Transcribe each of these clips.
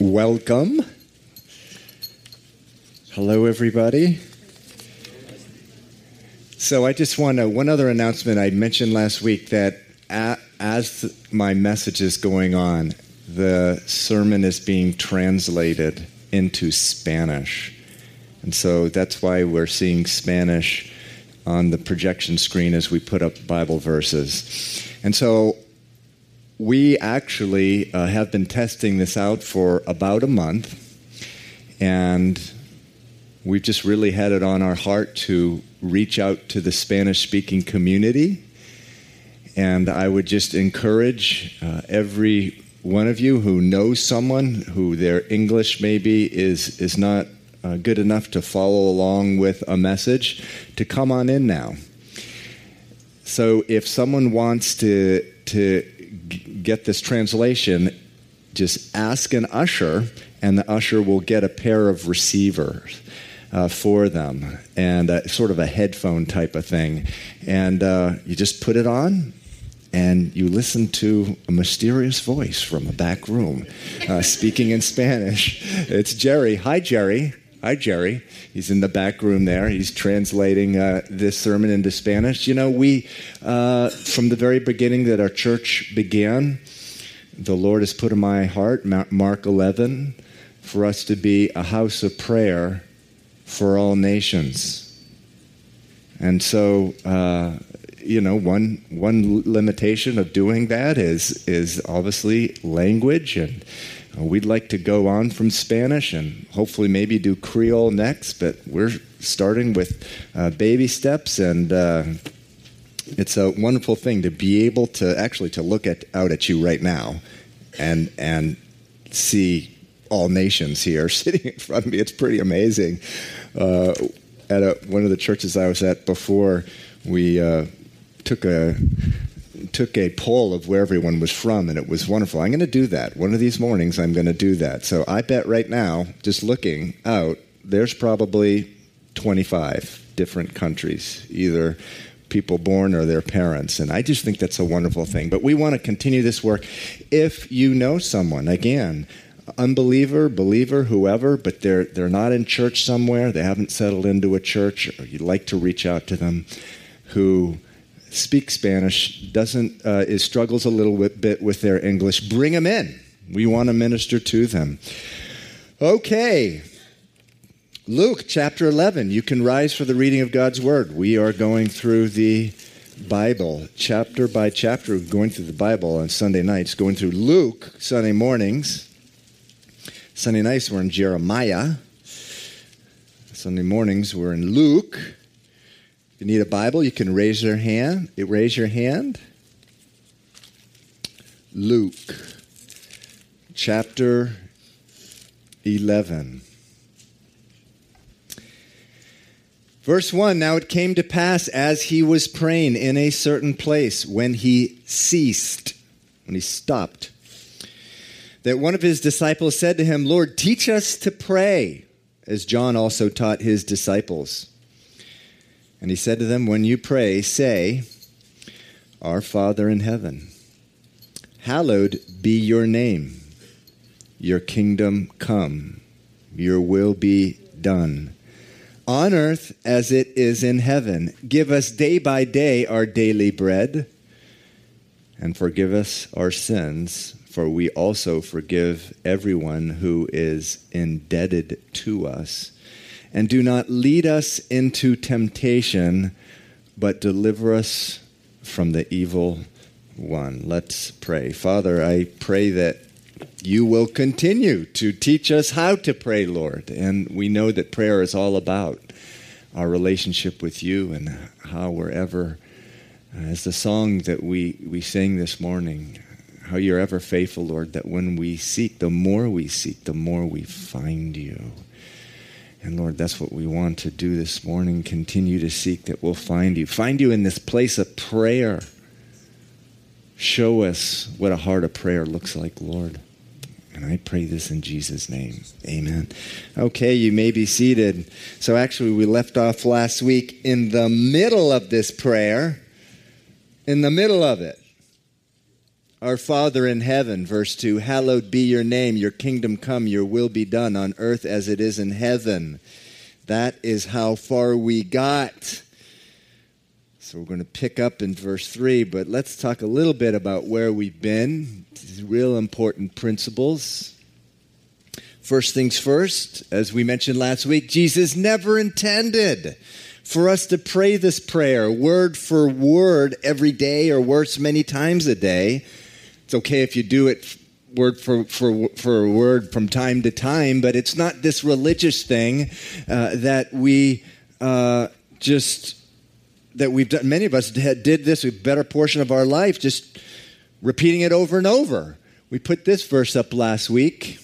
Welcome. Hello, everybody. So, I just want to, one other announcement. I mentioned last week that as my message is going on, the sermon is being translated into Spanish. And so that's why we're seeing Spanish on the projection screen as we put up Bible verses. And so we actually uh, have been testing this out for about a month, and we've just really had it on our heart to reach out to the Spanish speaking community. And I would just encourage uh, every one of you who knows someone who their English maybe is, is not uh, good enough to follow along with a message to come on in now. So if someone wants to, to get this translation, just ask an usher, and the usher will get a pair of receivers. Uh, for them and uh, sort of a headphone type of thing. And uh, you just put it on and you listen to a mysterious voice from a back room uh, speaking in Spanish. It's Jerry. Hi, Jerry. Hi, Jerry. He's in the back room there. He's translating uh, this sermon into Spanish. You know, we, uh, from the very beginning that our church began, the Lord has put in my heart, Mark 11, for us to be a house of prayer for all nations. And so, uh, you know, one one limitation of doing that is is obviously language and uh, we'd like to go on from Spanish and hopefully maybe do Creole next, but we're starting with uh, baby steps, and uh, it's a wonderful thing to be able to actually to look at out at you right now, and and see all nations here sitting in front of me. It's pretty amazing. Uh, at a, one of the churches I was at before, we uh, took a took a poll of where everyone was from, and it was wonderful. I'm going to do that. One of these mornings, I'm going to do that. So I bet right now, just looking out, there's probably 25 different countries, either people born or their parents. And I just think that's a wonderful thing. But we want to continue this work. If you know someone, again, unbeliever, believer, whoever, but they're, they're not in church somewhere, they haven't settled into a church, or you'd like to reach out to them, who speaks Spanish, doesn't uh, is struggles a little bit with their English, bring them in. We want to minister to them. Okay. Luke chapter 11. You can rise for the reading of God's word. We are going through the Bible, chapter by chapter, going through the Bible on Sunday nights, going through Luke Sunday mornings. Sunday nights, we're in Jeremiah. Sunday mornings, we're in Luke you need a Bible, you can raise your hand. Raise your hand. Luke chapter 11. Verse 1 Now it came to pass as he was praying in a certain place when he ceased, when he stopped, that one of his disciples said to him, Lord, teach us to pray, as John also taught his disciples. And he said to them, When you pray, say, Our Father in heaven, hallowed be your name. Your kingdom come, your will be done. On earth as it is in heaven. Give us day by day our daily bread, and forgive us our sins, for we also forgive everyone who is indebted to us and do not lead us into temptation, but deliver us from the evil one. Let's pray. Father, I pray that you will continue to teach us how to pray, Lord. And we know that prayer is all about our relationship with you and how we're ever, uh, as the song that we, we sang this morning, how you're ever faithful, Lord, that when we seek, the more we seek, the more we find you. And Lord, that's what we want to do this morning. Continue to seek that we'll find you. Find you in this place of prayer. Show us what a heart of prayer looks like, Lord. And I pray this in Jesus' name. Amen. Okay, you may be seated. So, actually, we left off last week in the middle of this prayer. In the middle of it. Our Father in heaven, verse 2, hallowed be your name, your kingdom come, your will be done on earth as it is in heaven. That is how far we got. So we're going to pick up in verse 3, but let's talk a little bit about where we've been. These real important principles. First things first, as we mentioned last week, Jesus never intended for us to pray this prayer word for word every day or worse, many times a day. It's okay if you do it word for, for, for word from time to time, but it's not this religious thing uh, that we uh, just, that we've done. Many of us did this a better portion of our life, just repeating it over and over. We put this verse up last week.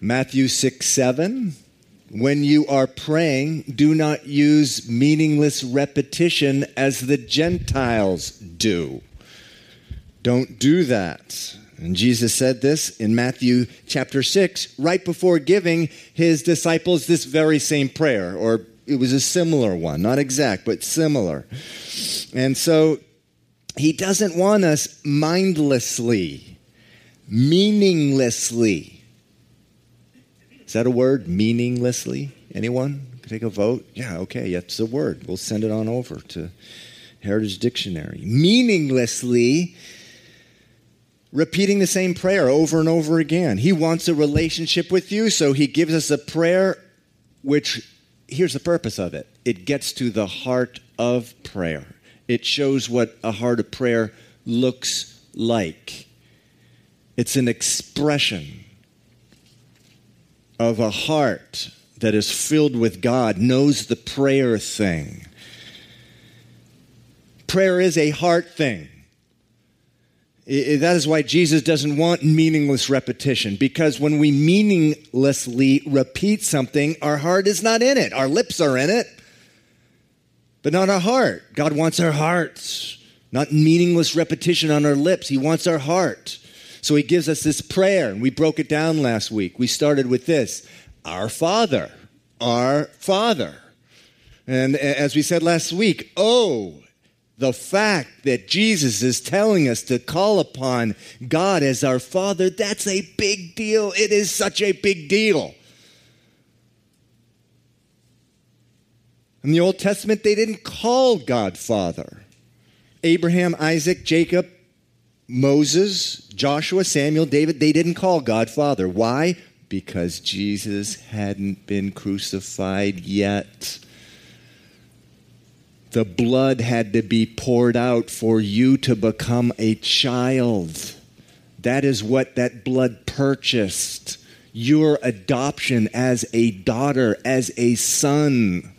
Matthew 6 7. When you are praying, do not use meaningless repetition as the Gentiles do. Don't do that. And Jesus said this in Matthew chapter 6, right before giving his disciples this very same prayer, or it was a similar one, not exact, but similar. And so he doesn't want us mindlessly, meaninglessly is that a word? Meaninglessly? Anyone? Take a vote? Yeah, okay, that's a word. We'll send it on over to Heritage Dictionary. Meaninglessly repeating the same prayer over and over again. He wants a relationship with you, so he gives us a prayer which, here's the purpose of it it gets to the heart of prayer. It shows what a heart of prayer looks like. It's an expression of a heart that is filled with God knows the prayer thing. Prayer is a heart thing. that is why Jesus doesn't want meaningless repetition, because when we meaninglessly repeat something, our heart is not in it. Our lips are in it, but not our heart. God wants our hearts, not meaningless repetition on our lips. He wants our heart. So he gives us this prayer, and we broke it down last week. We started with this Our Father, our Father. And as we said last week, oh, the fact that Jesus is telling us to call upon God as our Father, that's a big deal. It is such a big deal. In the Old Testament, they didn't call God Father. Abraham, Isaac, Jacob, Moses, Joshua, Samuel, David, they didn't call God Father. Why? Because Jesus hadn't been crucified yet. The blood had to be poured out for you to become a child. That is what that blood purchased. Your adoption as a daughter, as a son.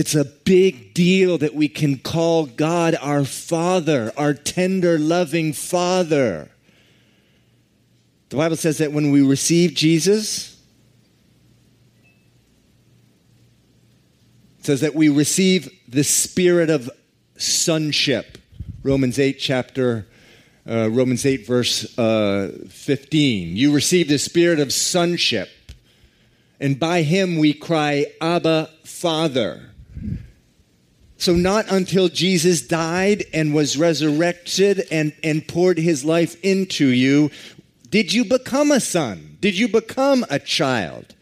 It's a big deal that we can call God our Father, our tender, loving Father. The Bible says that when we receive Jesus, it says that we receive the spirit of sonship. Romans 8, chapter, uh, Romans 8, verse uh, 15. You receive the spirit of sonship, and by him we cry, Abba, Father. So, not until Jesus died and was resurrected and, and poured his life into you did you become a son, did you become a child.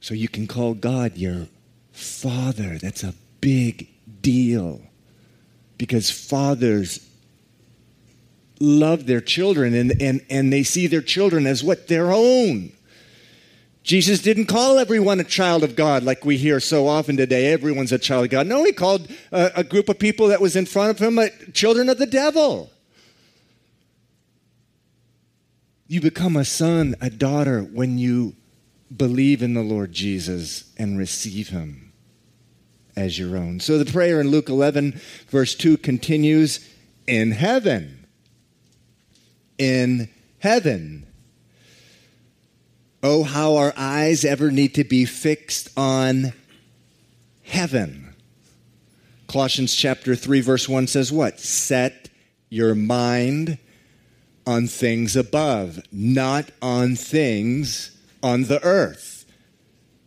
So, you can call God your father. That's a big deal because fathers love their children and, and, and they see their children as what? Their own. Jesus didn't call everyone a child of God like we hear so often today. Everyone's a child of God. No, he called a, a group of people that was in front of him uh, children of the devil. You become a son, a daughter, when you believe in the Lord Jesus and receive him as your own. So the prayer in Luke 11, verse 2 continues in heaven. In heaven. Oh, how our eyes ever need to be fixed on heaven. Colossians chapter 3, verse 1 says what? Set your mind on things above, not on things on the earth.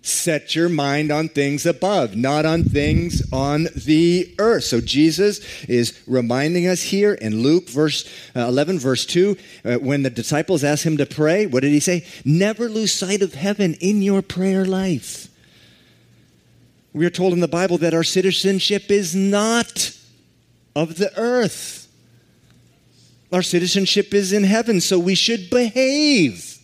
Set your mind on things above, not on things on the earth. So Jesus is reminding us here in Luke verse uh, 11 verse 2 uh, when the disciples asked him to pray, what did he say? Never lose sight of heaven in your prayer life. We are told in the Bible that our citizenship is not of the earth. Our citizenship is in heaven, so we should behave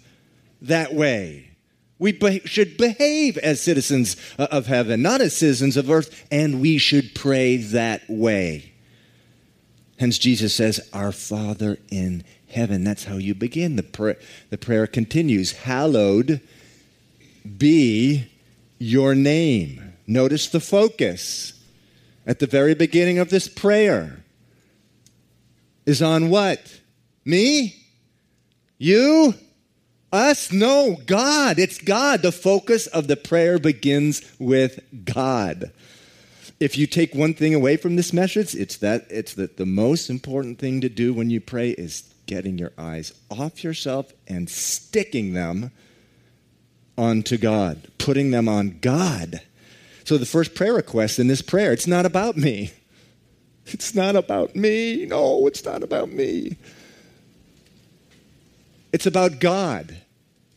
that way. We be- should behave as citizens uh, of heaven, not as citizens of earth, and we should pray that way. Hence, Jesus says, Our Father in heaven. That's how you begin. The, prayer. the prayer continues Hallowed be your name. Notice the focus at the very beginning of this prayer is on what? Me? You? Us? No, God. It's God. The focus of the prayer begins with God. If you take one thing away from this message, it's that it's that the most important thing to do when you pray is getting your eyes off yourself and sticking them onto God, putting them on God. So the first prayer request in this prayer, it's not about me. It's not about me. No, it's not about me. It's about God.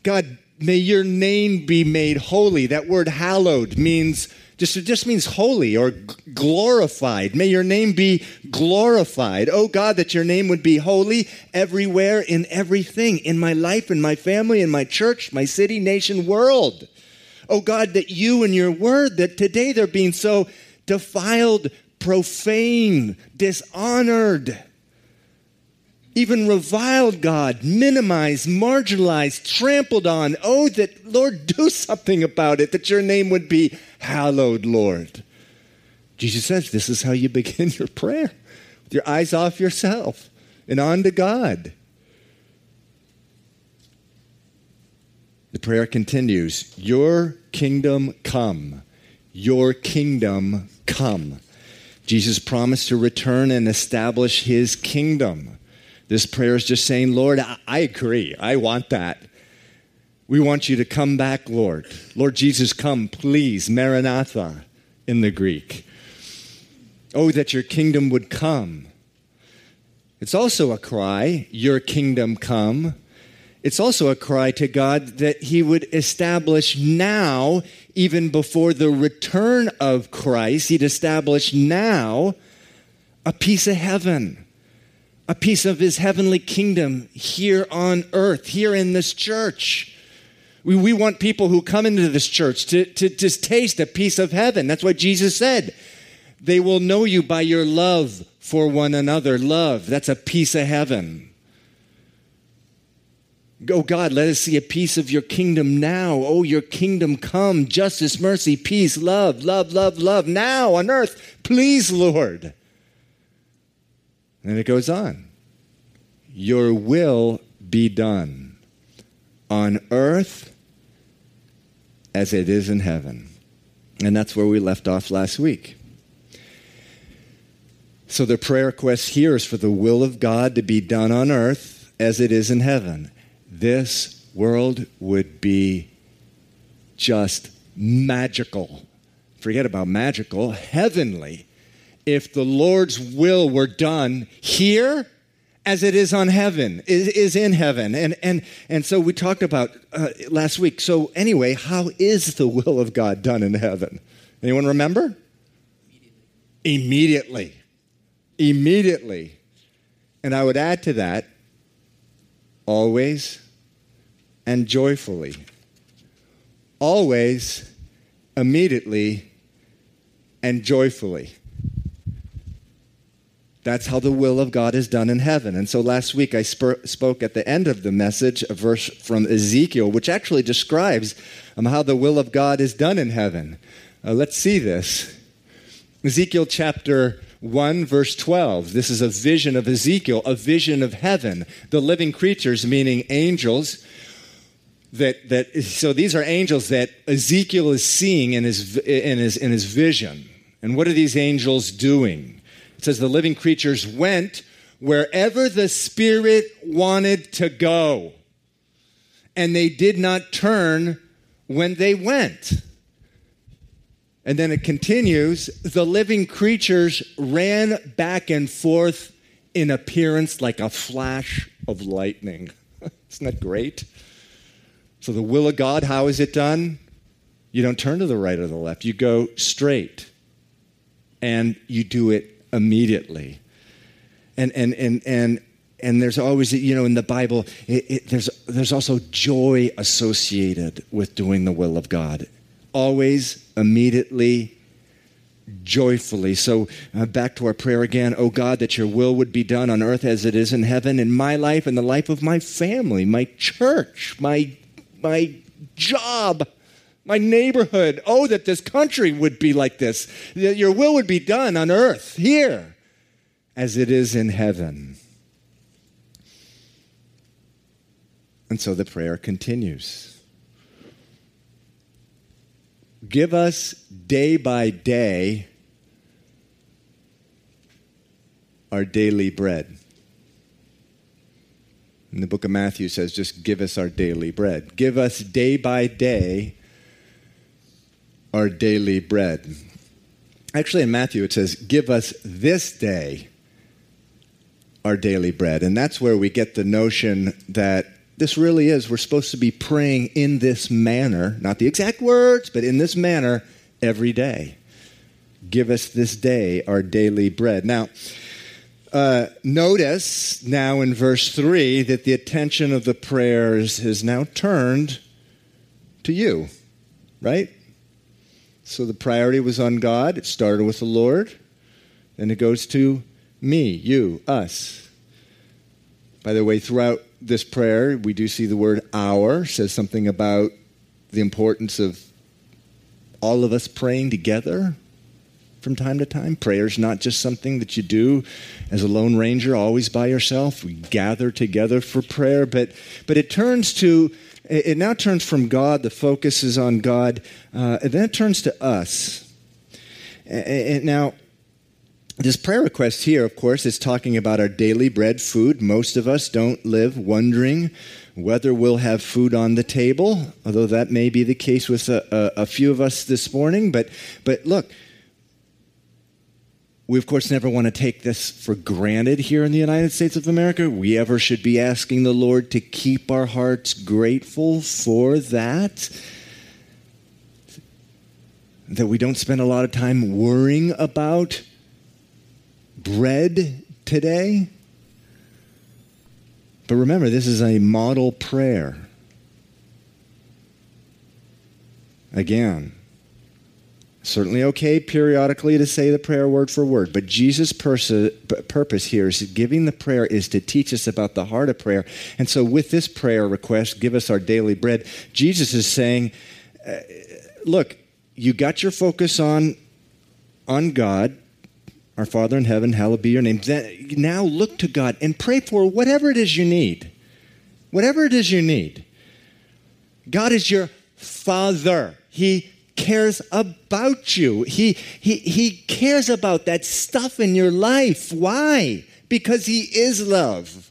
God, may your name be made holy. That word hallowed means just it just means holy or glorified. May your name be glorified. Oh God, that your name would be holy everywhere in everything in my life, in my family, in my church, my city, nation, world. Oh God, that you and your word, that today they're being so defiled, profane, dishonored, even reviled God, minimized, marginalized, trampled on. Oh, that, Lord, do something about it, that your name would be hallowed, Lord. Jesus says this is how you begin your prayer with your eyes off yourself and on to God. The prayer continues Your kingdom come. Your kingdom come. Jesus promised to return and establish his kingdom. This prayer is just saying, Lord, I agree. I want that. We want you to come back, Lord. Lord Jesus, come, please. Maranatha in the Greek. Oh, that your kingdom would come. It's also a cry, Your kingdom come. It's also a cry to God that He would establish now, even before the return of Christ, He'd establish now a piece of heaven, a piece of His heavenly kingdom here on earth, here in this church. We, we want people who come into this church to, to just taste a piece of heaven. That's what Jesus said. They will know you by your love for one another. Love, that's a piece of heaven. Oh God, let us see a piece of your kingdom now. Oh, your kingdom come. Justice, mercy, peace, love, love, love, love now on earth. Please, Lord. And it goes on. Your will be done on earth as it is in heaven. And that's where we left off last week. So the prayer request here is for the will of God to be done on earth as it is in heaven this world would be just magical. Forget about magical, heavenly. If the Lord's will were done here as it is on heaven, is, is in heaven. And, and, and so we talked about uh, last week. So, anyway, how is the will of God done in heaven? Anyone remember? Immediately. Immediately. Immediately. And I would add to that always and joyfully. Always, immediately, and joyfully. That's how the will of God is done in heaven. And so last week I sp- spoke at the end of the message a verse from Ezekiel, which actually describes um, how the will of God is done in heaven. Uh, let's see this. Ezekiel chapter 1 verse 12. This is a vision of Ezekiel, a vision of heaven. The living creatures, meaning angels, that, that so these are angels that Ezekiel is seeing in his, in, his, in his vision. And what are these angels doing? It says the living creatures went wherever the Spirit wanted to go, and they did not turn when they went. And then it continues the living creatures ran back and forth in appearance like a flash of lightning. Isn't that great? So, the will of God, how is it done? You don't turn to the right or the left, you go straight and you do it immediately. And, and, and, and, and there's always, you know, in the Bible, it, it, there's, there's also joy associated with doing the will of God. Always, immediately, joyfully. So, uh, back to our prayer again. Oh God, that your will would be done on earth as it is in heaven in my life in the life of my family, my church, my, my job, my neighborhood. Oh, that this country would be like this. That your will would be done on earth, here, as it is in heaven. And so the prayer continues. Give us day by day our daily bread. And the book of Matthew says, just give us our daily bread. Give us day by day our daily bread. Actually, in Matthew, it says, give us this day our daily bread. And that's where we get the notion that this really is, we're supposed to be praying in this manner, not the exact words, but in this manner every day. Give us this day our daily bread. Now, uh, notice now in verse 3 that the attention of the prayers is now turned to you, right? So the priority was on God. It started with the Lord. Then it goes to me, you, us. By the way, throughout this prayer, we do see the word our, says something about the importance of all of us praying together from time to time. Prayer is not just something that you do as a lone ranger, always by yourself. We gather together for prayer, but, but it turns to, it now turns from God, the focus is on God, uh, and then it turns to us. And now, this prayer request here, of course, is talking about our daily bread food. Most of us don't live wondering whether we'll have food on the table, although that may be the case with a, a, a few of us this morning. But, but look, we, of course, never want to take this for granted here in the United States of America. We ever should be asking the Lord to keep our hearts grateful for that. That we don't spend a lot of time worrying about bread today. But remember, this is a model prayer. Again, certainly okay periodically to say the prayer word for word, but Jesus' pers- purpose here is giving the prayer is to teach us about the heart of prayer. And so, with this prayer request, give us our daily bread, Jesus is saying, uh, look, you got your focus on, on God our Father in heaven, hallowed be your name. Then, Now look to God and pray for whatever it is you need. Whatever it is you need. God is your Father. He cares about you. He, he, he cares about that stuff in your life. Why? Because He is love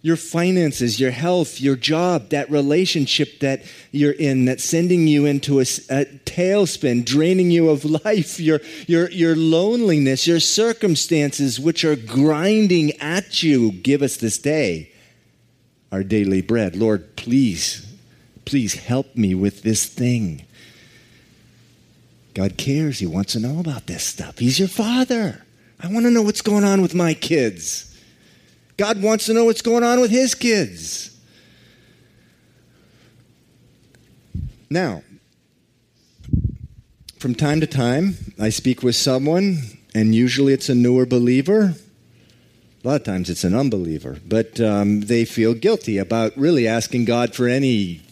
your finances, your health, your job, that relationship that you're in that's sending you into a, a, tailspin, draining you of life, your, your, your loneliness, your circumstances which are grinding at you. Give us this day our daily bread. Lord, please, please help me with this thing. God cares. He wants to know about this stuff. He's your father. I want to know what's going on with my kids. God wants to know what's going on with his kids. Now, from time to time, I speak with someone, and usually it's a newer believer. A lot of times it's an unbeliever, but um, they feel guilty about really asking God for any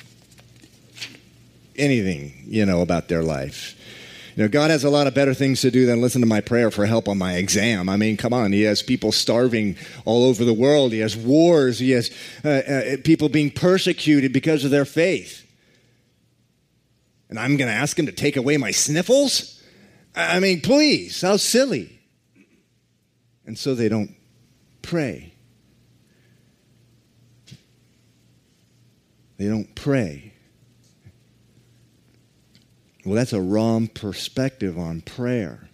anything, you know, about their life. You know, God has a lot of better things to do than listen to my prayer for help on my exam. I mean, come on. He has people starving all over the world. He has wars. He has uh, uh, people being persecuted because of their faith. And I'm going to ask him to take away my sniffles? I mean, please, how silly. And so they don't pray. They don't pray. Well, that's a wrong perspective on prayer.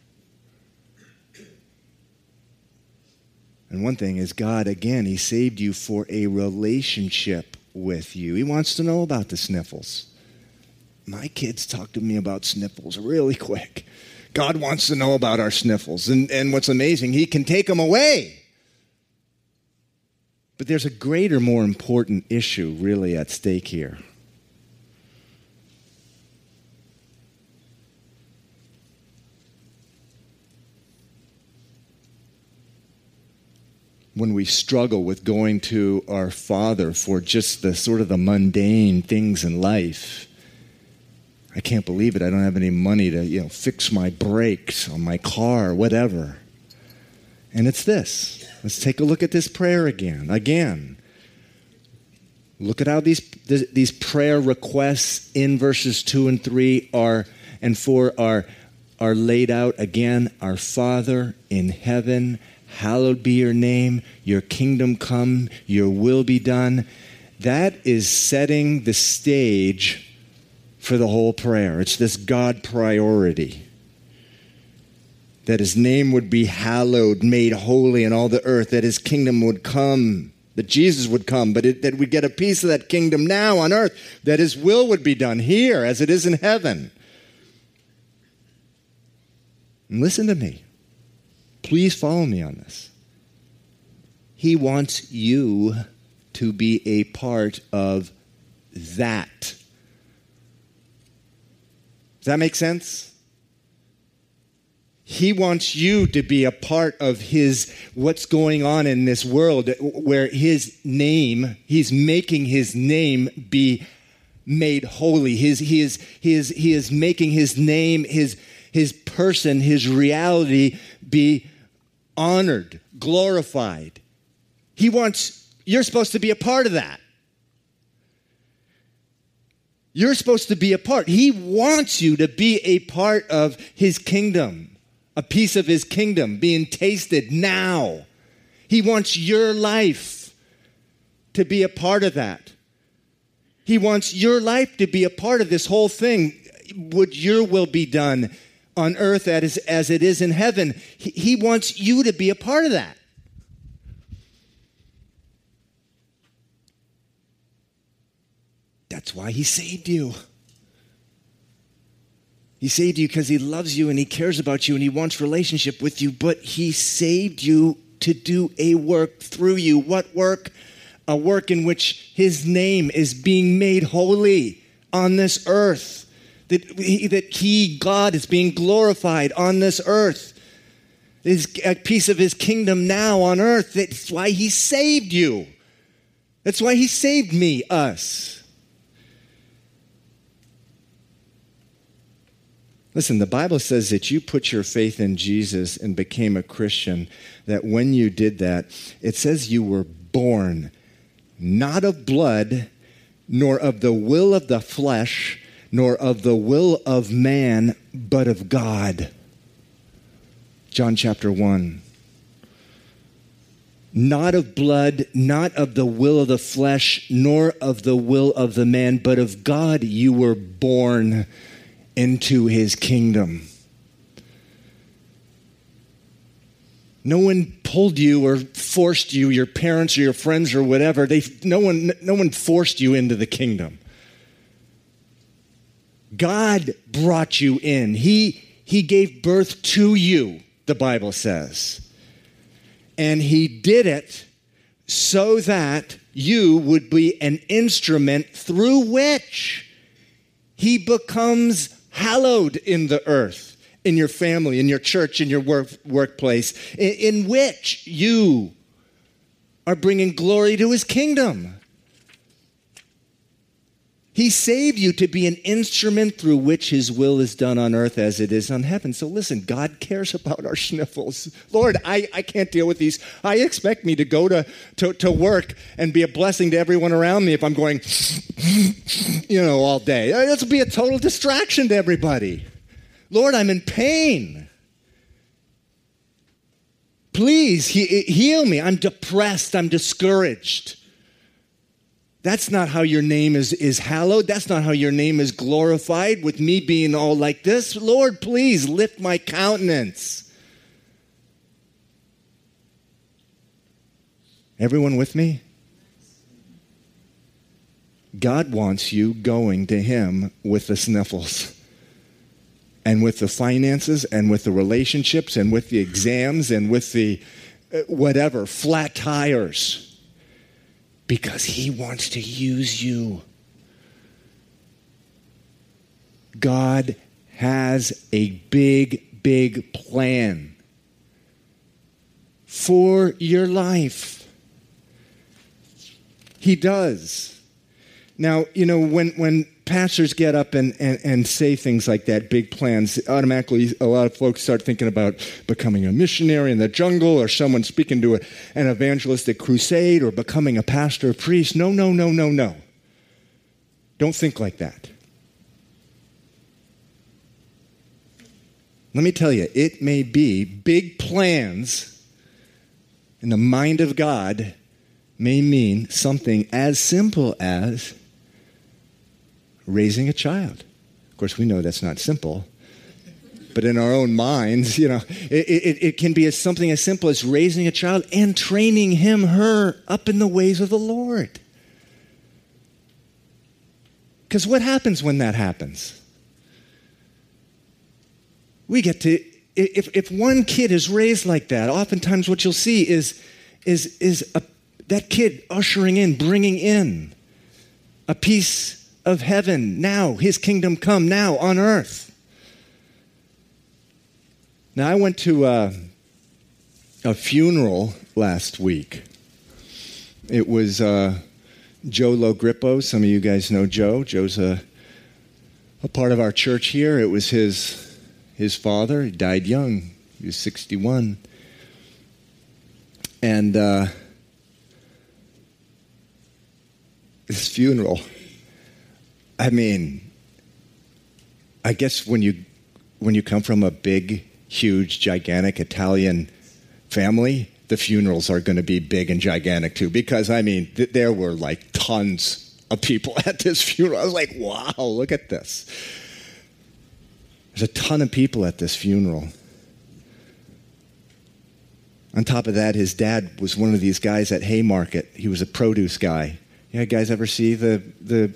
And one thing is, God, again, He saved you for a relationship with you. He wants to know about the sniffles. My kids talk to me about sniffles really quick. God wants to know about our sniffles. And, and what's amazing, He can take them away. But there's a greater, more important issue really at stake here. When we struggle with going to our Father for just the sort of the mundane things in life. I can't believe it. I don't have any money to, you know, fix my brakes on my car, whatever. And it's this. Let's take a look at this prayer again. Again. Look at how these these prayer requests in verses 2 and 3 are and 4 are are laid out again. Our Father in heaven, hallowed be your name, your kingdom come, your will be done. That is setting the stage for the whole prayer. It's this God priority. That his name would be hallowed, made holy in all the earth, that his kingdom would come, that Jesus would come, but it, that we'd get a piece of that kingdom now on earth, that his will would be done here as it is in heaven. And listen to me. Please follow me on this. He wants you to be a part of that. Does that make sense? He wants you to be a part of his what's going on in this world where his name, he's making his name be made holy. His, he, is, he, is, he is making his name, his, his person, his reality be honored, glorified. He wants, you're supposed to be a part of that. You're supposed to be a part. He wants you to be a part of his kingdom, a piece of his kingdom being tasted now. He wants your life to be a part of that. He wants your life to be a part of this whole thing. Would your will be done on earth as, as it is in heaven. He, he wants you to be a part of that. That's why he saved you. He saved you because he loves you and he cares about you and he wants relationship with you, but he saved you to do a work through you. What work? A work in which his name is being made holy on this earth that he, that he, God, is being glorified on this earth. Is a piece of his kingdom now on earth. That's why he saved you. That's why he saved me, us. Listen, the Bible says that you put your faith in Jesus and became a Christian, that when you did that, it says you were born not of blood, nor of the will of the flesh, nor of the will of man, but of God. John chapter 1. Not of blood, not of the will of the flesh, nor of the will of the man, but of God you were born into his kingdom. No one pulled you or forced you, your parents or your friends or whatever. They, no, one, no one forced you into the kingdom. God brought you in. He, he gave birth to you, the Bible says. And He did it so that you would be an instrument through which He becomes hallowed in the earth, in your family, in your church, in your work, workplace, in, in which you are bringing glory to His kingdom. He saved you to be an instrument through which His will is done on earth as it is on heaven. So listen, God cares about our sniffles. Lord, I, I can't deal with these. I expect me to go to, to, to work and be a blessing to everyone around me if I'm going, you know, all day. This will be a total distraction to everybody. Lord, I'm in pain. Please he, heal me. I'm depressed. I'm discouraged. That's not how your name is, is hallowed. That's not how your name is glorified with me being all like this. Lord, please lift my countenance. Everyone with me? God wants you going to Him with the sniffles and with the finances and with the relationships and with the exams and with the uh, whatever, flat tires because He wants to use you. God has a big, big plan for your life. He does. Now, you know, when, when pastors get up and, and, and say things like that, big plans, automatically a lot of folks start thinking about becoming a missionary in the jungle or someone speaking to a, an evangelistic crusade or becoming a pastor or priest. No, no, no, no, no. Don't think like that. Let me tell you, it may be big plans in the mind of God may mean something as simple as raising a child. Of course, we know that's not simple. But in our own minds, you know, it, it, it can be as something as simple as raising a child and training him, her, up in the ways of the Lord. Because what happens when that happens? We get to, if, if one kid is raised like that, oftentimes what you'll see is, is, is a, that kid ushering in, bringing in a piece of heaven now, his kingdom come now on earth. Now, I went to a, uh, a funeral last week. It was uh, Joe Logrippo. Some of you guys know Joe. Joe's a, a part of our church here. It was his, his father. He died young, he was 61. And uh, this funeral I mean, I guess when you when you come from a big, huge, gigantic Italian family, the funerals are going to be big and gigantic too. Because I mean, th- there were like tons of people at this funeral. I was like, wow, look at this. There's a ton of people at this funeral. On top of that, his dad was one of these guys at Haymarket. He was a produce guy. Yeah, guys ever see the the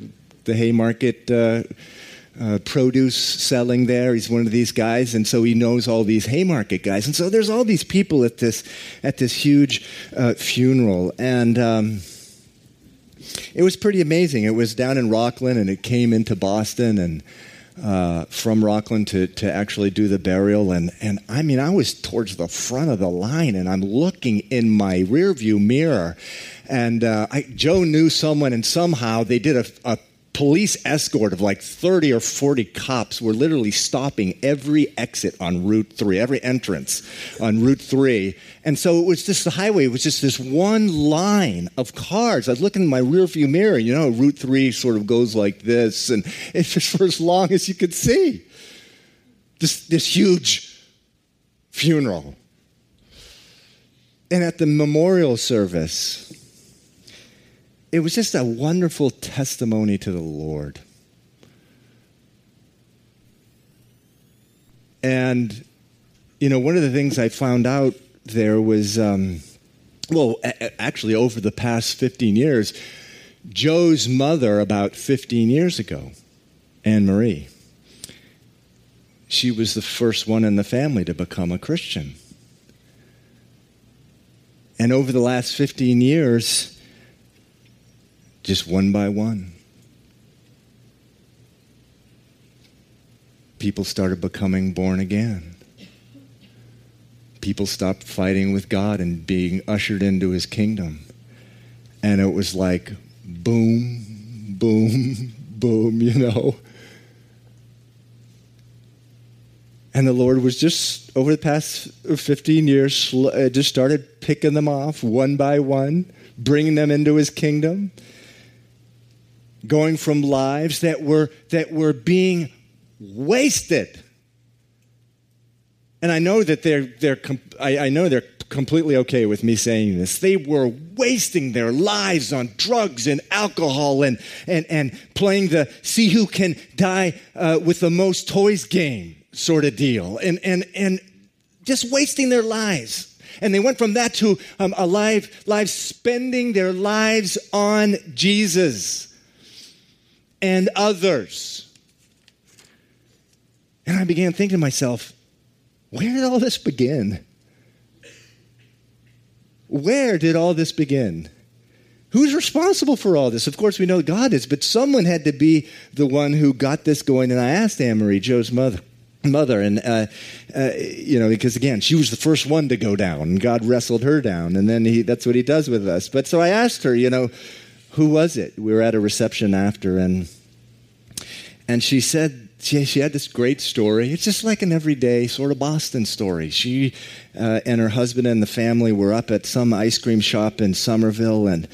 the Haymarket uh, uh, produce selling there. He's one of these guys, and so he knows all these Haymarket guys. And so there's all these people at this at this huge uh, funeral, and. Um, it was pretty amazing. It was down in Rockland, and it came into Boston, and uh, from Rockland to, to actually do the burial. And, and I mean, I was towards the front of the line, and I'm looking in my rearview mirror. And uh, I, Joe knew someone, and somehow they did a, a police escort of like 30 or 40 cops were literally stopping every exit on Route 3, every entrance on Route 3. And so it was just the highway, it was just this one line of cars. I was looking in my rearview mirror, you know, Route 3 sort of goes like this, and it's just for as long as you could see. This, this huge funeral. And at the memorial service, it was just a wonderful testimony to the Lord. And, you know, one of the things I found out there was, um, well, a- actually, over the past 15 years, Joe's mother, about 15 years ago, Anne Marie, she was the first one in the family to become a Christian. And over the last 15 years, just one by one. People started becoming born again. People stopped fighting with God and being ushered into his kingdom. And it was like boom, boom, boom, you know. And the Lord was just, over the past 15 years, uh, just started picking them off one by one, bringing them into his kingdom going from lives that were, that were being wasted. And I know that they're, they're I, I know they're completely okay with me saying this. They were wasting their lives on drugs and alcohol and, and, and playing the see who can die uh, with the most toys game sort of deal and, and, and just wasting their lives. And they went from that to um, a life, life spending their lives on Jesus and others. And I began thinking to myself, where did all this begin? Where did all this begin? Who's responsible for all this? Of course, we know God is, but someone had to be the one who got this going. And I asked Anne Marie, Joe's mother, mother and uh, uh, you know because again she was the first one to go down and god wrestled her down and then he, that's what he does with us but so i asked her you know who was it we were at a reception after and and she said she, she had this great story it's just like an everyday sort of boston story she uh, and her husband and the family were up at some ice cream shop in somerville and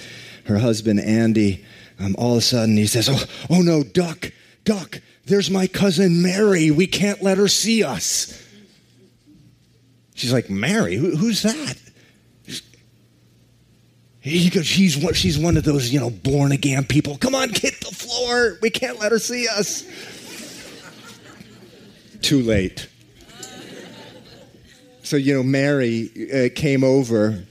her husband andy um, all of a sudden he says oh, oh no duck duck there's my cousin Mary. We can't let her see us. She's like, Mary? Who, who's that? He goes, she's, she's one of those, you know, born again people. Come on, hit the floor. We can't let her see us. Too late. So, you know, Mary uh, came over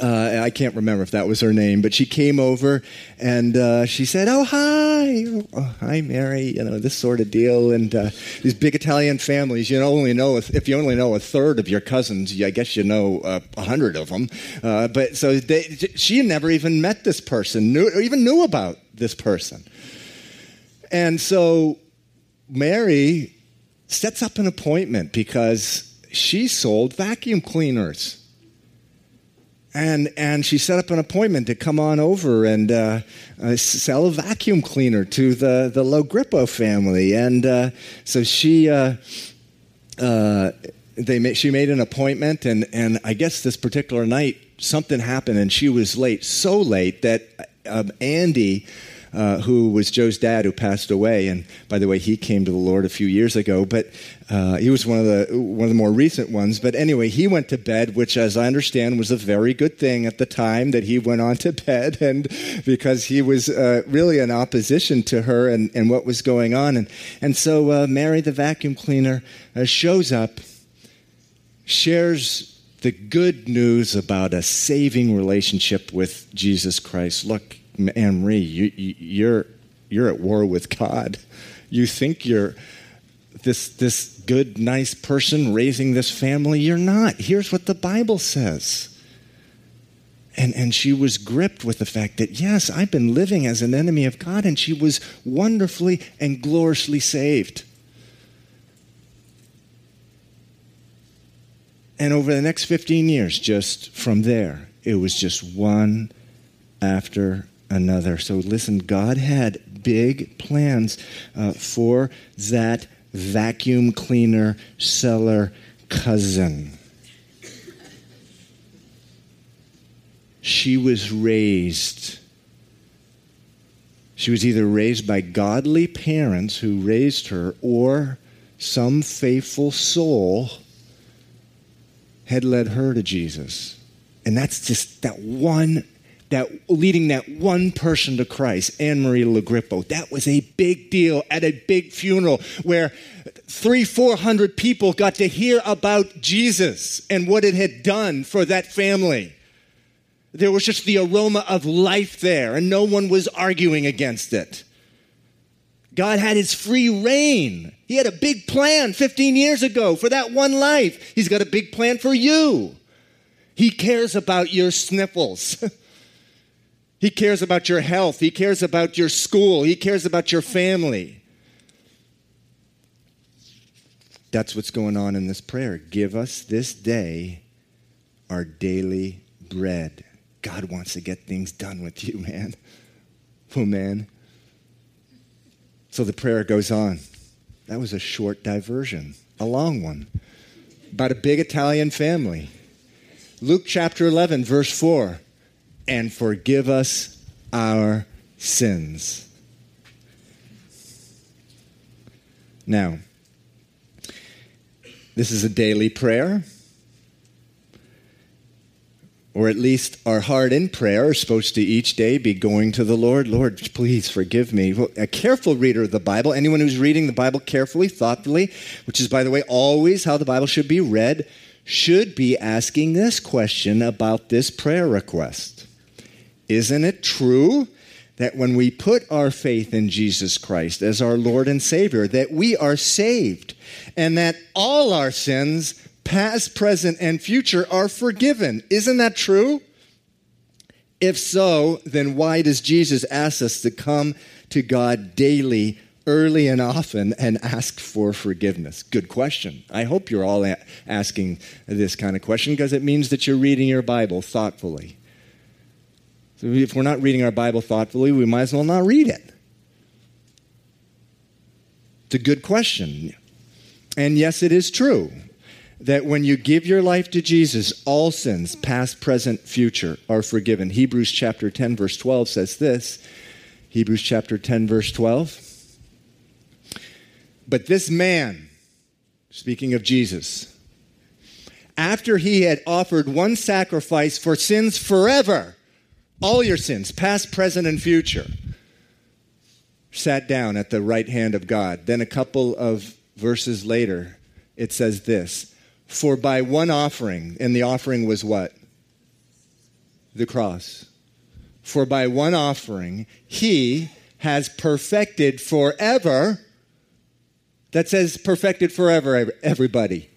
uh, I can't remember if that was her name, but she came over and uh, she said, "Oh hi, oh, hi Mary," you know this sort of deal. And uh, these big Italian families, you only know if you only know a third of your cousins, I guess you know uh, a hundred of them. Uh, but so they, she never even met this person, knew, even knew about this person. And so Mary sets up an appointment because she sold vacuum cleaners and and she set up an appointment to come on over and uh, uh, sell a vacuum cleaner to the the Logrippo family, and uh, so she. Uh, uh, they made, she made an appointment, and, and I guess this particular night something happened, and she was late, so late that um, Andy, uh, who was Joe's dad, who passed away. And by the way, he came to the Lord a few years ago, but uh, he was one of the one of the more recent ones. But anyway, he went to bed, which, as I understand, was a very good thing at the time that he went on to bed, and because he was uh, really in opposition to her and, and what was going on. And and so uh, Mary, the vacuum cleaner, uh, shows up, shares the good news about a saving relationship with Jesus Christ. Look, Anne Marie, you, you're, you're at war with God. You think you're this, this good, nice person raising this family. You're not. Here's what the Bible says. And, and she was gripped with the fact that, yes, I've been living as an enemy of God, and she was wonderfully and gloriously saved. And over the next 15 years, just from there, it was just one after another. So listen, God had big plans uh, for that vacuum cleaner seller cousin. She was raised. She was either raised by godly parents who raised her, or some faithful soul had led her to Jesus. And that's just that one that leading that one person to Christ, Anne Marie Logrippo. That was a big deal at a big funeral where three, four hundred people got to hear about Jesus and what it had done for that family. There was just the aroma of life there, and no one was arguing against it. God had his free reign. He had a big plan 15 years ago for that one life. He's got a big plan for you. He cares about your sniffles. He cares about your health. He cares about your school. He cares about your family. That's what's going on in this prayer. Give us this day our daily bread. God wants to get things done with you, man. Oh, man. So the prayer goes on. That was a short diversion, a long one, about a big Italian family. Luke chapter 11, verse 4 and forgive us our sins. Now, this is a daily prayer. or at least our heart in prayer is supposed to each day be going to the Lord, Lord, please forgive me. A careful reader of the Bible, anyone who's reading the Bible carefully, thoughtfully, which is, by the way, always how the Bible should be read, should be asking this question about this prayer request. Isn't it true that when we put our faith in Jesus Christ as our Lord and Savior, that we are saved and that all our sins past, present, and future are forgiven. Isn't that true? If so, then why does Jesus ask us to come to God daily, early and often, and ask for forgiveness? Good question. I hope you're all asking this kind of question because it means that you're reading your Bible thoughtfully. So if we're not reading our Bible thoughtfully, we might as well not read it. It's a good question. And yes, it is true that when you give your life to Jesus, all sins, past, present, future, are forgiven. Hebrews chapter 10, verse 12 says this Hebrews chapter 10, verse 12. But this man, speaking of Jesus, after he had offered one sacrifice for sins forever, all your sins, past, present, and future, sat down at the right hand of God. Then a couple of verses later, it says this for by one offering, and the offering was what? The cross. For by one offering, he has perfected forever. That says perfected forever, everybody.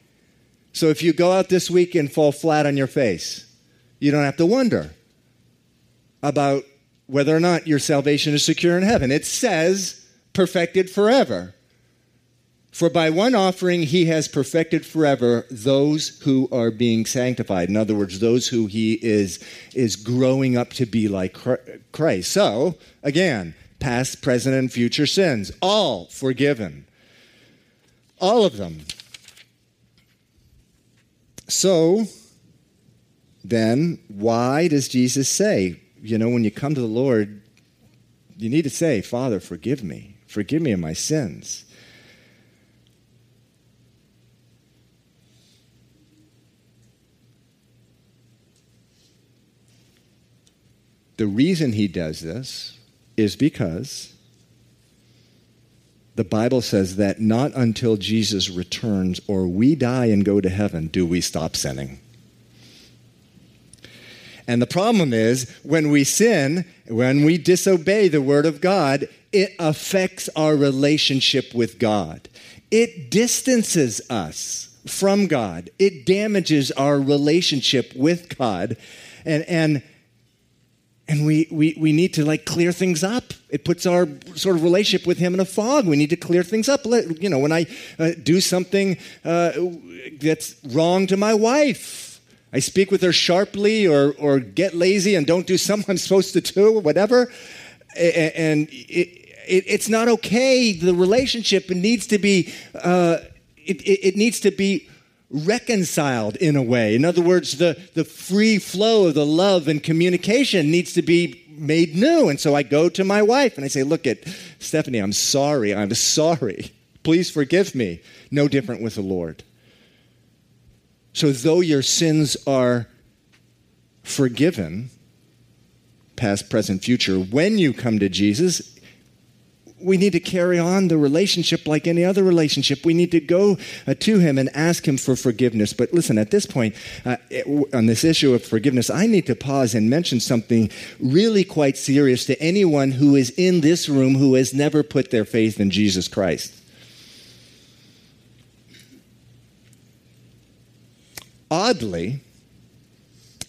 So if you go out this week and fall flat on your face, you don't have to wonder about whether or not your salvation is secure in heaven. It says perfected forever. For by one offering he has perfected forever those who are being sanctified. In other words, those who he is, is growing up to be like Christ. So, again, past, present, and future sins, all forgiven. All of them. So, then, why does Jesus say, you know, when you come to the Lord, you need to say, Father, forgive me. Forgive me of my sins. The reason he does this is because the Bible says that not until Jesus returns or we die and go to heaven do we stop sinning. And the problem is when we sin, when we disobey the Word of God, it affects our relationship with God. It distances us from God, it damages our relationship with God. And, and and we, we, we need to like clear things up it puts our sort of relationship with him in a fog we need to clear things up Let, you know when i uh, do something uh, that's wrong to my wife i speak with her sharply or, or get lazy and don't do something i'm supposed to do or whatever and it, it, it's not okay the relationship needs to be uh, it, it needs to be reconciled in a way. In other words, the, the free flow of the love and communication needs to be made new. And so I go to my wife and I say, Look at Stephanie, I'm sorry. I'm sorry. Please forgive me. No different with the Lord. So, though your sins are forgiven, past, present, future, when you come to Jesus, we need to carry on the relationship like any other relationship. We need to go uh, to Him and ask Him for forgiveness. But listen, at this point, uh, on this issue of forgiveness, I need to pause and mention something really quite serious to anyone who is in this room who has never put their faith in Jesus Christ. Oddly,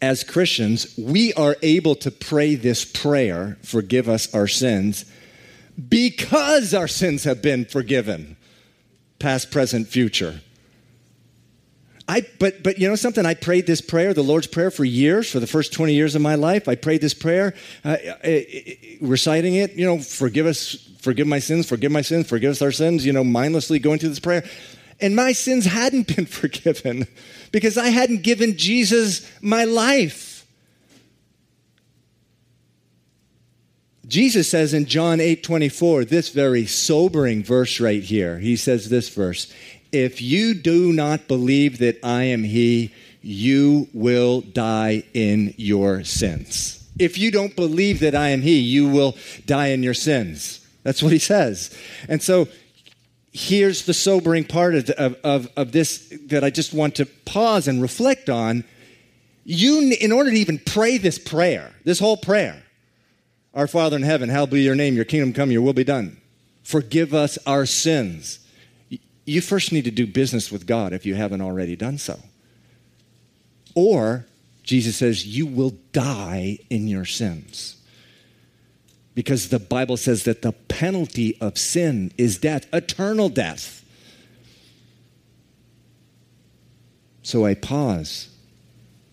as Christians, we are able to pray this prayer, forgive us our sins because our sins have been forgiven past present future I, but, but you know something? I prayed this prayer, the Lord's Prayer, for years, for the first 20 years of my life. I prayed this prayer, uh, uh, uh, reciting it, you know, forgive us, forgive my sins, forgive my sins, forgive us our sins, you know, mindlessly going through this prayer. And my sins hadn't been forgiven because I hadn't given Jesus my life. Jesus says in John 8 24, this very sobering verse right here, he says this verse If you do not believe that I am He, you will die in your sins. If you don't believe that I am He, you will die in your sins. That's what He says. And so here's the sobering part of, of, of, this that I just want to pause and reflect on. You, in order to even pray this prayer, this whole prayer, Our Father in heaven, hallowed be your name, your kingdom come, your will be done. Forgive us our sins. You first need to do business with God if you haven't already done so. Or, Jesus says, you will die in your sins because the Bible says that the penalty of sin is death, eternal death. So I pause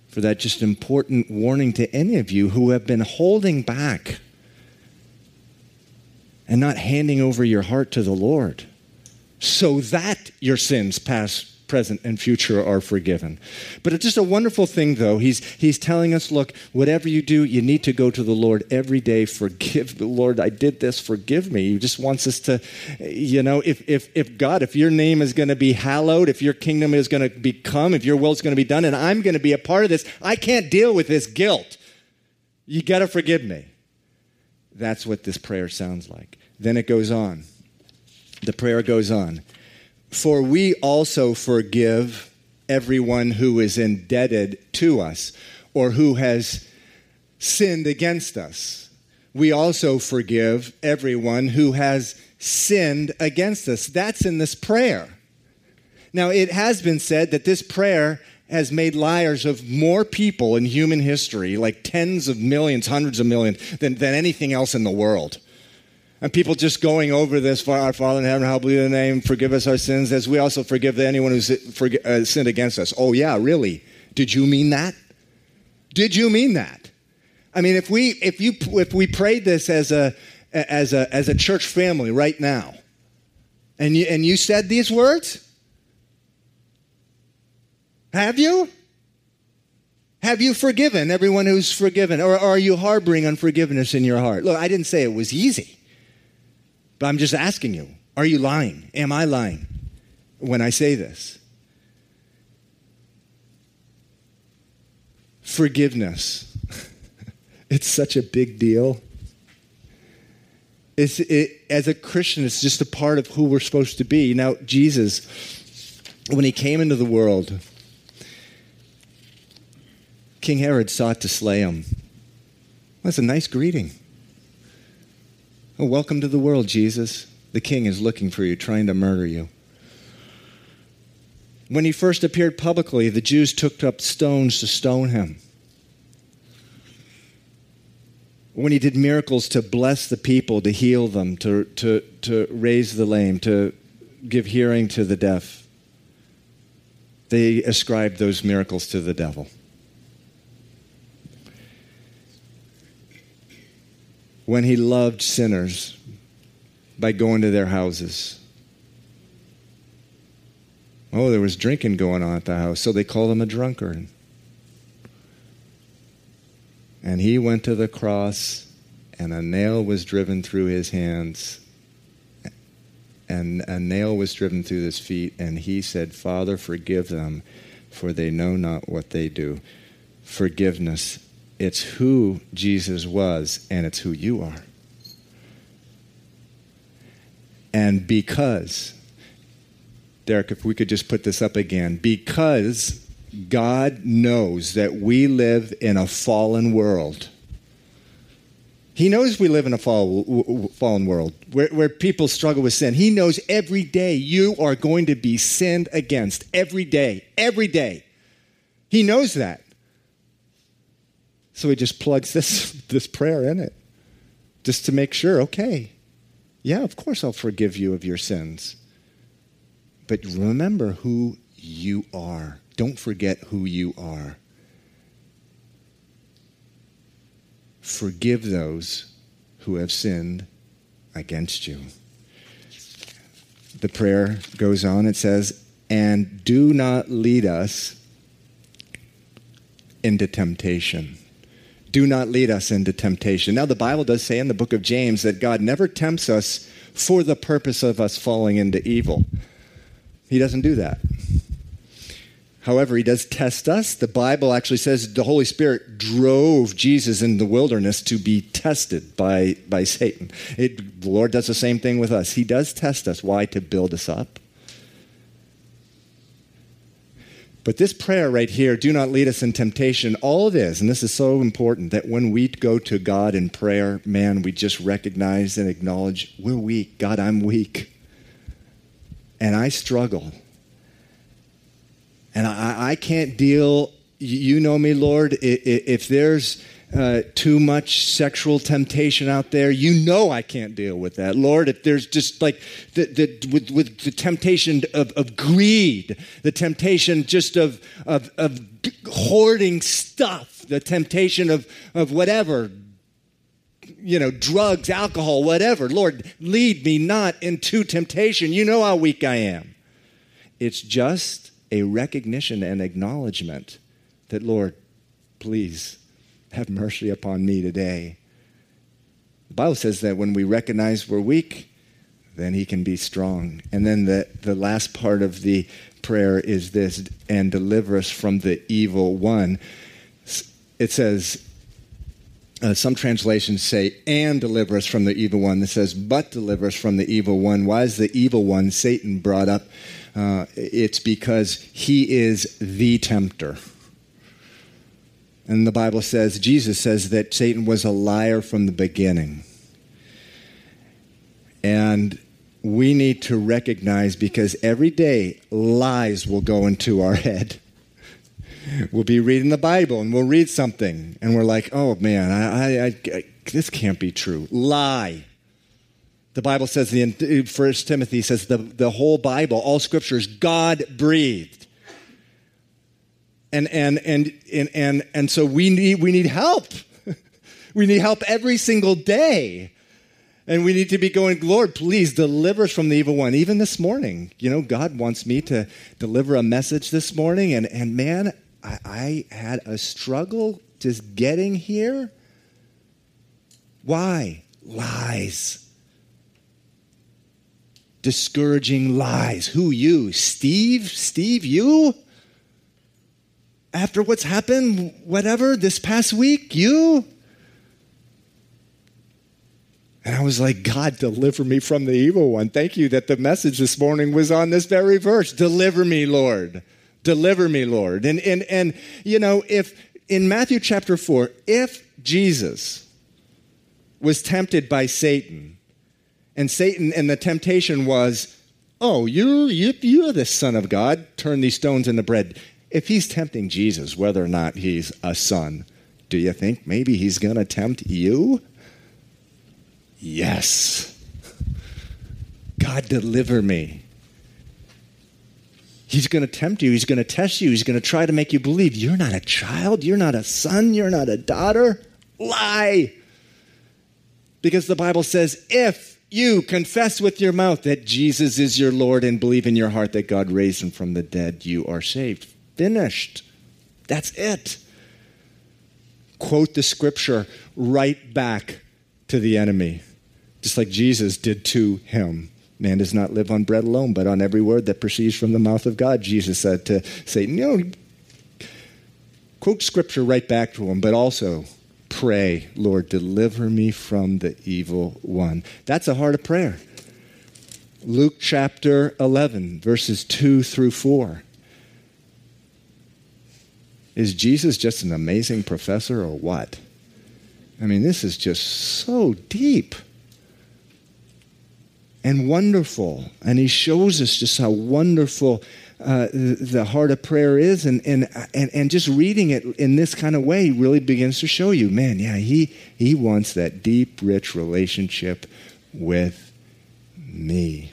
for that just important warning to any of you who have been holding back and not handing over your heart to the Lord so that your sins pass present, and future are forgiven. But it's just a wonderful thing, though. He's, he's telling us look, whatever you do, you need to go to the Lord every day. Forgive the Lord, I did this, forgive me. He just wants us to, you know, if, if, if God, if your name is going to be hallowed, if your kingdom is going to become, if your will is going to be done, and I'm going to be a part of this, I can't deal with this guilt. You got to forgive me. That's what this prayer sounds like. Then it goes on. The prayer goes on. For we also forgive everyone who is indebted to us or who has sinned against us. We also forgive everyone who has sinned against us. That's in this prayer. Now, it has been said that this prayer has made liars of more people in human history, like tens of millions, hundreds of millions, than, than anything else in the world. And people just going over this, for our Father in heaven, hallowed be your name, forgive us our sins, as we also forgive anyone who's uh, sinned against us. Oh, yeah, really? Did you mean that? Did you mean that? I mean, if we, if you, if we prayed this as a, as a, as a church family right now, and you, and you said these words, have you? Have you forgiven everyone who's forgiven? Or, or are you harboring unforgiveness in your heart? Look, I didn't say it was easy. But I'm just asking you are you lying? Am I lying when I say this? Forgiveness. it's such a big deal. It's, it, as a Christian, it's just a part of who we're supposed to be. Now, Jesus, when he came into the world, King Herod sought to slay him. That's a nice greeting. Oh, welcome to the world, Jesus. The king is looking for you, trying to murder you. When he first appeared publicly, the Jews took up stones to stone him. When he did miracles to bless the people, to heal them, to, to, to raise the lame, to give hearing to the deaf, they ascribed those miracles to the devil. When he loved sinners by going to their houses. Oh, there was drinking going on at the house, so they called him a drunkard. And he went to the cross, and a nail was driven through his hands, and a nail was driven through his feet, and he said, Father, forgive them, for they know not what they do. Forgiveness it's who Jesus was, and it's who you are. And because, Derek, if we could just put this up again, because God knows that we live in a fallen world. He knows we live in a fall, fallen world where, where people struggle with sin. He knows every day you are going to be sinned against. Every day. Every day. He knows that. So he just plugs this, this prayer in it just to make sure, okay, yeah, of course I'll forgive you of your sins. But remember who you are. Don't forget who you are. Forgive those who have sinned against you. The prayer goes on, it says, and do not lead us into temptation do not lead us into temptation. Now, the Bible does say in the book of James that God never tempts us for the purpose of us falling into evil. He doesn't do that. However, he does test us. The Bible actually says the Holy Spirit drove Jesus in the wilderness to be tested by, by Satan. It, the Lord does the same thing with us. He does test us. Why? To build us up. But this prayer right here, do not lead us in temptation, all it is, and this is so important, that when we go to God in prayer, man, we just recognize and acknowledge we're weak. God, I'm weak. And I struggle. And I, I can't deal, you know me, Lord, if there's uh, too much sexual temptation out there, you know I can't deal with that. Lord, if there's just like the, the, with, with the temptation of, of greed, the temptation just of, of, of hoarding stuff, the temptation of, of whatever, you know, drugs, alcohol, whatever. Lord, lead me not into temptation. You know how weak I am. It's just a recognition and acknowledgement that, Lord, please have mercy upon me today. The Bible says that when we recognize we're weak, then he can be strong. And then the, the last part of the prayer is this and deliver us from the evil one. It says, uh, some translations say, and deliver us from the evil one. It says, but deliver us from the evil one. Why is the evil one Satan brought up? Uh, it's because he is the tempter. And the Bible says, Jesus says that Satan was a liar from the beginning. And we need to recognize because every day lies will go into our head. We'll be reading the Bible and we'll read something and we're like, oh man, I, I, I, this can't be true. Lie. The Bible says, the First Timothy says the, the whole Bible, all scripture is God breathed. And, and, and, and, and, and so we need, we need help. we need help every single day. And we need to be going, Lord, please deliver us from the evil one. Even this morning, you know, God wants me to deliver a message this morning. And, and man, I, I had a struggle just getting here. Why? Lies discouraging lies. Who, you? Steve? Steve, you? After what's happened, whatever, this past week, you? And I was like, God, deliver me from the evil one. Thank you that the message this morning was on this very verse. Deliver me, Lord. Deliver me, Lord. And, and, and you know, if in Matthew chapter 4, if Jesus was tempted by Satan, and Satan and the temptation was, oh, you, you, you're the Son of God, turn these stones into bread. If he's tempting Jesus, whether or not he's a son, do you think maybe he's going to tempt you? Yes. God, deliver me. He's going to tempt you. He's going to test you. He's going to try to make you believe you're not a child. You're not a son. You're not a daughter. Lie. Because the Bible says, if you confess with your mouth that Jesus is your Lord and believe in your heart that God raised him from the dead, you are saved. Finished. That's it. Quote the scripture right back to the enemy, just like Jesus did to him. Man does not live on bread alone, but on every word that proceeds from the mouth of God, Jesus said to Satan. You know, quote scripture right back to him, but also pray, Lord, deliver me from the evil one. That's a heart of prayer. Luke chapter 11, verses 2 through 4. Is Jesus just an amazing professor or what? I mean, this is just so deep and wonderful. And he shows us just how wonderful uh, the heart of prayer is, and, and, and, and just reading it in this kind of way really begins to show you, man, yeah, he, he wants that deep, rich relationship with me,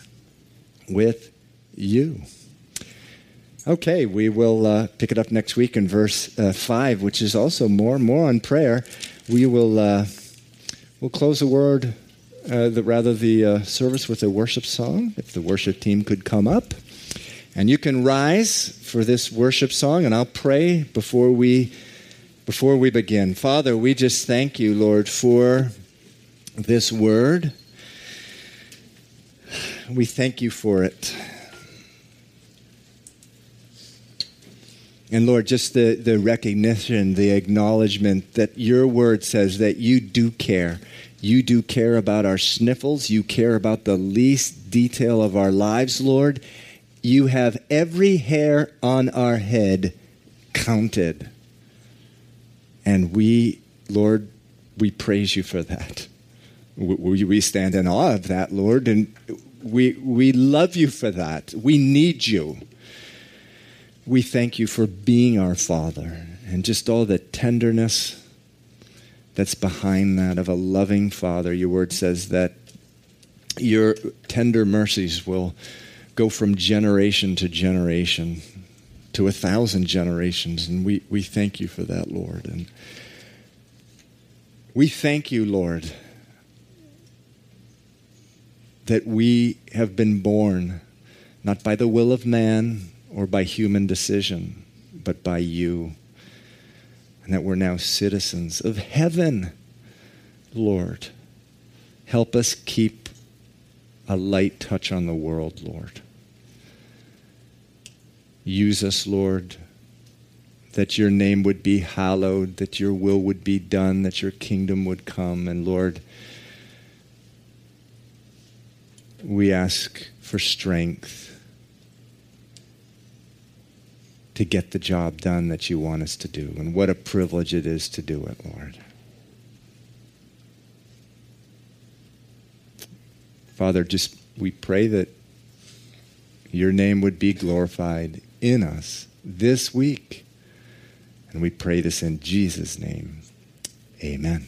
with you. Okay, we will uh, pick it up next week in verse uh, 5, which is also more more on prayer. We will uh, we'll close the word, uh, the, rather the uh, service with a worship song. If the worship team could come up. And you can rise for this worship song, and I'll pray before we, before we begin. Father, we just thank you, Lord, for this word. We thank you for it. And Lord, just the, the recognition, the acknowledgement that your word says that you do care. You do care about our sniffles. You care about the least detail of our lives, Lord. You have every hair on our head counted. And we, Lord, we praise you for that. We, we stand in awe of that, Lord, and we, we love you for that. We need you. We thank you for being our Father and just all the tenderness that's behind that of a loving Father. Your word says that your tender mercies will go from generation to generation to a thousand generations. And we, we thank you for that, Lord. And we thank you, Lord, that we have been born not by the will of man or by human decision, but by you. And that we're now citizens of heaven, Lord. Help us keep a light touch on the world, Lord. Use us, Lord, that your name would be hallowed, that your will would be done, that your kingdom would come. And Lord, we ask for strength to get the job done that you want us to do. And what a privilege it is to do it, Lord. Father, just we pray that your name would be glorified in us this week. And we pray this in Jesus' name. Amen.